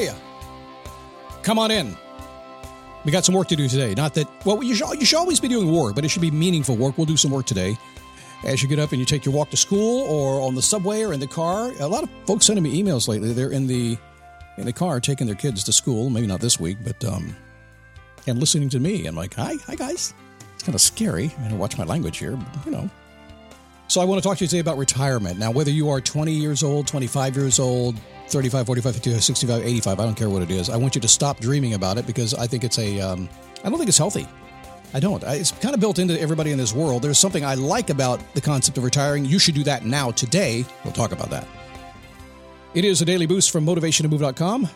You? Come on in. We got some work to do today. Not that, well, you should, you should always be doing work, but it should be meaningful work. We'll do some work today. As you get up and you take your walk to school or on the subway or in the car. A lot of folks sending me emails lately. They're in the in the car taking their kids to school. Maybe not this week, but um, and listening to me. I'm like, hi, hi guys. It's kind of scary. I mean, watch my language here, but, you know. So I want to talk to you today about retirement. Now, whether you are 20 years old, 25 years old, 35, 45, 55, 65, 85, I don't care what it is. I want you to stop dreaming about it because I think it's a, um, I don't think it's healthy. I don't. It's kind of built into everybody in this world. There's something I like about the concept of retiring. You should do that now, today. We'll talk about that. It is a daily boost from motivationtomove.com,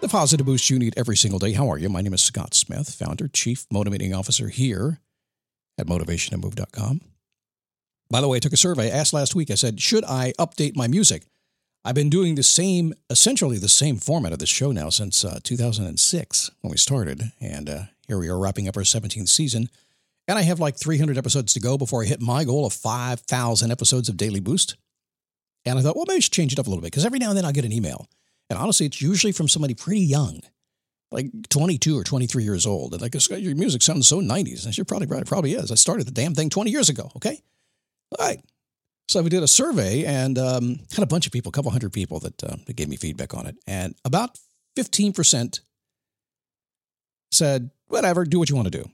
the positive boost you need every single day. How are you? My name is Scott Smith, founder, chief motivating officer here at motivationtomove.com. By the way, I took a survey. I asked last week, I said, should I update my music? I've been doing the same, essentially the same format of this show now since uh, 2006 when we started. And uh, here we are wrapping up our 17th season. And I have like 300 episodes to go before I hit my goal of 5,000 episodes of Daily Boost. And I thought, well, maybe I should change it up a little bit because every now and then I'll get an email. And honestly, it's usually from somebody pretty young, like 22 or 23 years old. And like, your music sounds so 90s. And you're probably probably is. I started the damn thing 20 years ago. Okay. All right. So we did a survey and um, had a bunch of people, a couple hundred people that, uh, that gave me feedback on it. And about 15% said, whatever, do what you want to do.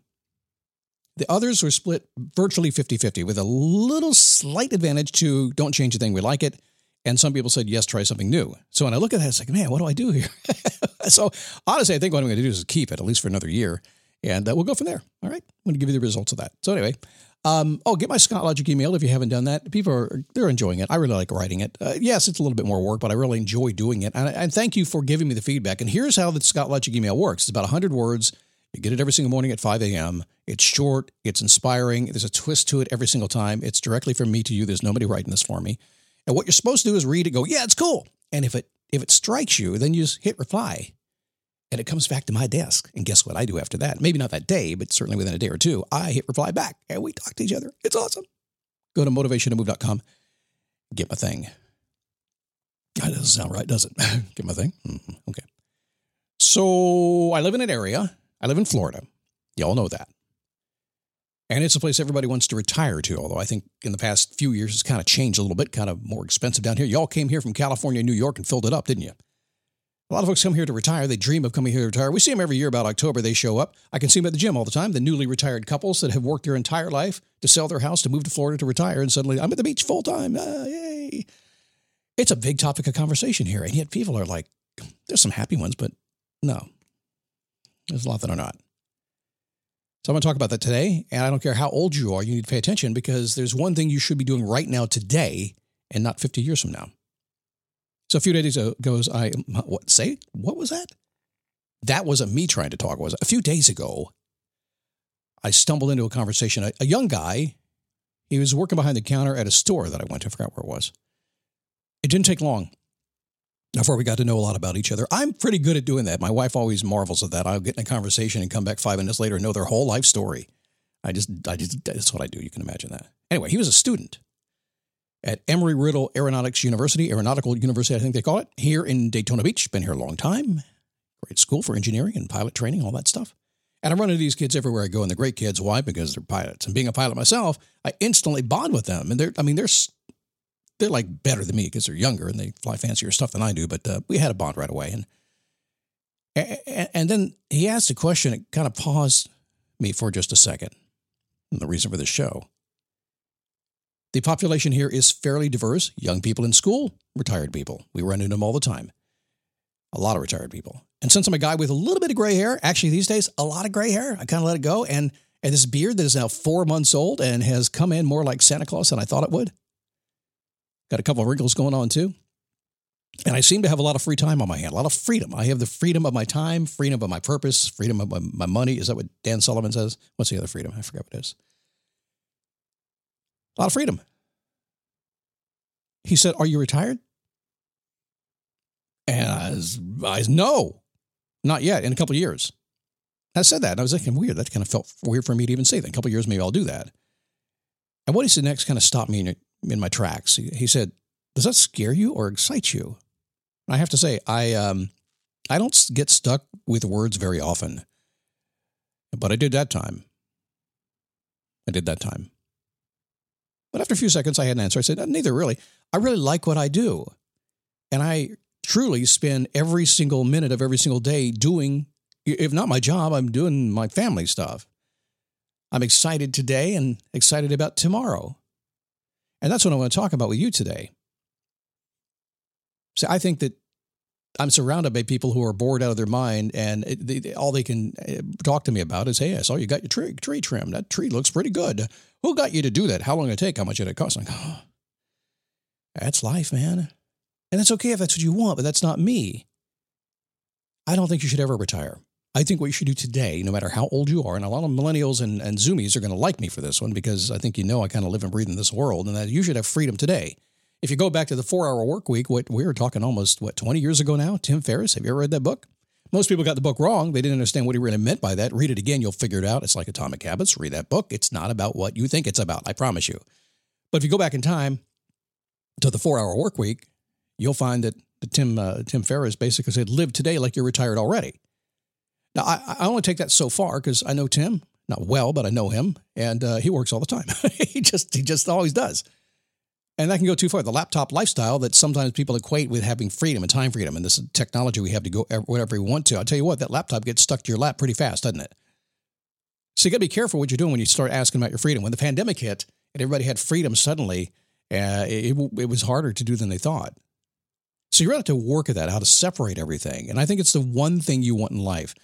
The others were split virtually 50 50 with a little slight advantage to don't change a thing, we like it. And some people said, yes, try something new. So when I look at that, it's like, man, what do I do here? so honestly, I think what I'm going to do is keep it at least for another year. And uh, we'll go from there. All right. I'm going to give you the results of that. So anyway, um, oh, get my Scott Logic email if you haven't done that. People are they're enjoying it. I really like writing it. Uh, yes, it's a little bit more work, but I really enjoy doing it. And, and thank you for giving me the feedback. And here's how the Scott Logic email works. It's about 100 words. You get it every single morning at 5 a.m. It's short. It's inspiring. There's a twist to it every single time. It's directly from me to you. There's nobody writing this for me. And what you're supposed to do is read it. Go, yeah, it's cool. And if it if it strikes you, then you just hit reply and it comes back to my desk. And guess what I do after that? Maybe not that day, but certainly within a day or two, I hit reply back and we talk to each other. It's awesome. Go to motivationtomove.com, get my thing. That doesn't sound right, does it? get my thing? Mm-hmm. Okay. So I live in an area, I live in Florida. Y'all know that. And it's a place everybody wants to retire to, although I think in the past few years it's kind of changed a little bit, kind of more expensive down here. Y'all came here from California, New York, and filled it up, didn't you? A lot of folks come here to retire. They dream of coming here to retire. We see them every year about October. They show up. I can see them at the gym all the time. The newly retired couples that have worked their entire life to sell their house to move to Florida to retire, and suddenly I'm at the beach full time. Ah, yay! It's a big topic of conversation here, and yet people are like, "There's some happy ones, but no, there's a lot that are not." So I'm going to talk about that today, and I don't care how old you are, you need to pay attention because there's one thing you should be doing right now today, and not 50 years from now. So a few days ago, goes I what say what was that? That wasn't me trying to talk. Was it? a few days ago? I stumbled into a conversation. A, a, young guy, he was working behind the counter at a store that I went to. I forgot where it was. It didn't take long before we got to know a lot about each other. I'm pretty good at doing that. My wife always marvels at that. I'll get in a conversation and come back five minutes later and know their whole life story. I just, I just, that's what I do. You can imagine that. Anyway, he was a student at Emory Riddle Aeronautics University, Aeronautical University, I think they call it, here in Daytona Beach. Been here a long time. Great school for engineering and pilot training, all that stuff. And I run into these kids everywhere I go, and they're great kids. Why? Because they're pilots. And being a pilot myself, I instantly bond with them. And they're, I mean, they're, they're like better than me because they're younger and they fly fancier stuff than I do. But uh, we had a bond right away. And, and, then he asked a question. It kind of paused me for just a second. And the reason for this show the population here is fairly diverse young people in school, retired people. We run into them all the time. A lot of retired people. And since I'm a guy with a little bit of gray hair, actually these days, a lot of gray hair, I kind of let it go. And, and this beard that is now four months old and has come in more like Santa Claus than I thought it would. Got a couple of wrinkles going on too. And I seem to have a lot of free time on my hand, a lot of freedom. I have the freedom of my time, freedom of my purpose, freedom of my, my money. Is that what Dan Sullivan says? What's the other freedom? I forget what it is. A lot of freedom. He said, Are you retired? And I was, no, not yet, in a couple years. I said that, and I was thinking, weird. That kind of felt weird for me to even say that. In a couple years, maybe I'll do that. And what he said next kind of stopped me in, in my tracks. He, he, said, Does that scare you or excite you? And I have to say, I, um, I don't get stuck with words very often, but I did that time. I did that time. But after a few seconds, I had an answer. I said, uh, Neither really. I really like what I do. And I truly spend every single minute of every single day doing, if not my job, I'm doing my family stuff. I'm excited today and excited about tomorrow. And that's what I want to talk about with you today. See, I think that I'm surrounded by people who are bored out of their mind, and they, all they can uh, talk to me about is, "Hey, I saw you got your tree tree trimmed. That tree looks pretty good. Who got you to do that? How long did it take? How much did it cost?" I'm like, oh, that's life, man, and that's okay if that's what you want, but that's not me. I don't think you should ever retire. I think what you should do today, no matter how old you are, and a lot of millennials and, and zoomies are going to like me for this one because I think you know I kind of live and breathe in this world, and that you should have freedom today. If you go back to the four hour work week, what we were talking almost, what, 20 years ago now, Tim Ferriss, have you ever read that book? Most people got the book wrong. They didn't understand what he really meant by that. Read it again, you'll figure it out. It's like Atomic Habits. Read that book. It's not about what you think it's about, I promise you. But if you go back in time to the four hour work week, you'll find that Tim, uh, Tim Ferriss basically said, live today like you're retired already. Now, I, I only take that so far because I know Tim, not well, but I know him, and uh, he works all the time. he just he just always does. And that can go too far. The laptop lifestyle that sometimes people equate with having freedom and time freedom and this technology we have to go whatever we want to. I'll tell you what, that laptop gets stuck to your lap pretty fast, doesn't it? So you got to be careful what you're doing when you start asking about your freedom. When the pandemic hit and everybody had freedom suddenly, uh, it, it was harder to do than they thought. So you really have to work at that, how to separate everything. And I think it's the one thing you want in life.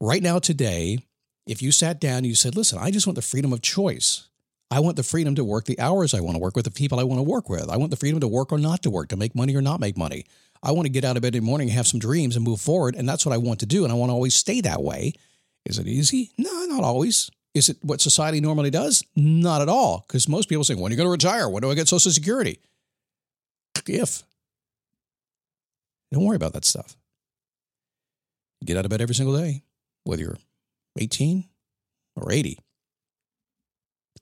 Right now, today, if you sat down and you said, listen, I just want the freedom of choice. I want the freedom to work the hours I want to work with the people I want to work with. I want the freedom to work or not to work, to make money or not make money. I want to get out of bed in the morning, and have some dreams, and move forward. And that's what I want to do. And I want to always stay that way. Is it easy? No, not always. Is it what society normally does? Not at all. Because most people say, when are you going to retire? When do I get Social Security? If. Don't worry about that stuff. Get out of bed every single day, whether you're 18 or 80.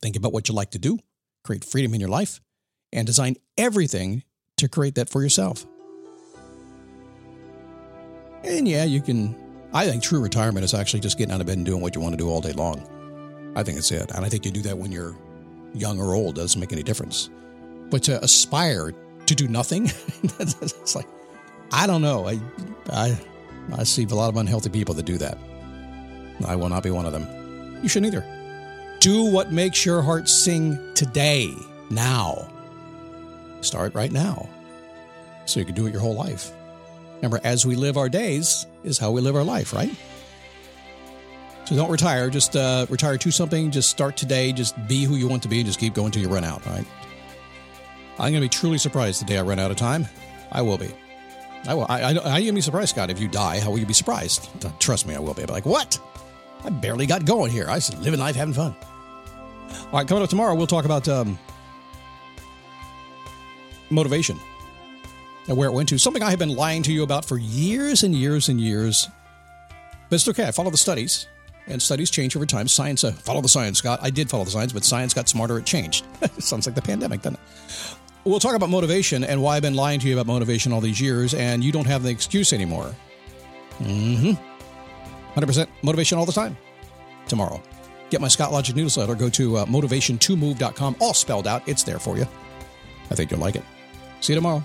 Think about what you like to do, create freedom in your life, and design everything to create that for yourself. And yeah, you can. I think true retirement is actually just getting out of bed and doing what you want to do all day long. I think it's it. And I think you do that when you're young or old, doesn't make any difference. But to aspire to do nothing, it's like, I don't know. I, I, I see a lot of unhealthy people that do that. I will not be one of them. You shouldn't either. Do what makes your heart sing today, now. Start right now so you can do it your whole life. Remember, as we live our days is how we live our life, right? So don't retire. Just uh, retire to something. Just start today. Just be who you want to be and just keep going until you run out, right? I'm going to be truly surprised the day I run out of time. I will be. I will. I, I, I am be surprised, Scott. If you die, how will you be surprised? Trust me, I will be. I'll be like, what? I barely got going here. I was living life, having fun. All right, coming up tomorrow, we'll talk about um, motivation and where it went to. Something I have been lying to you about for years and years and years. But it's okay. I follow the studies, and studies change over time. Science, uh, follow the science, Scott. I did follow the science, but science got smarter. It changed. Sounds like the pandemic, doesn't it? We'll talk about motivation and why I've been lying to you about motivation all these years, and you don't have the excuse anymore. Mm hmm. 100% motivation all the time. Tomorrow. Get my Scott Logic newsletter. Go to uh, motivation2move.com, all spelled out. It's there for you. I think you'll like it. See you tomorrow.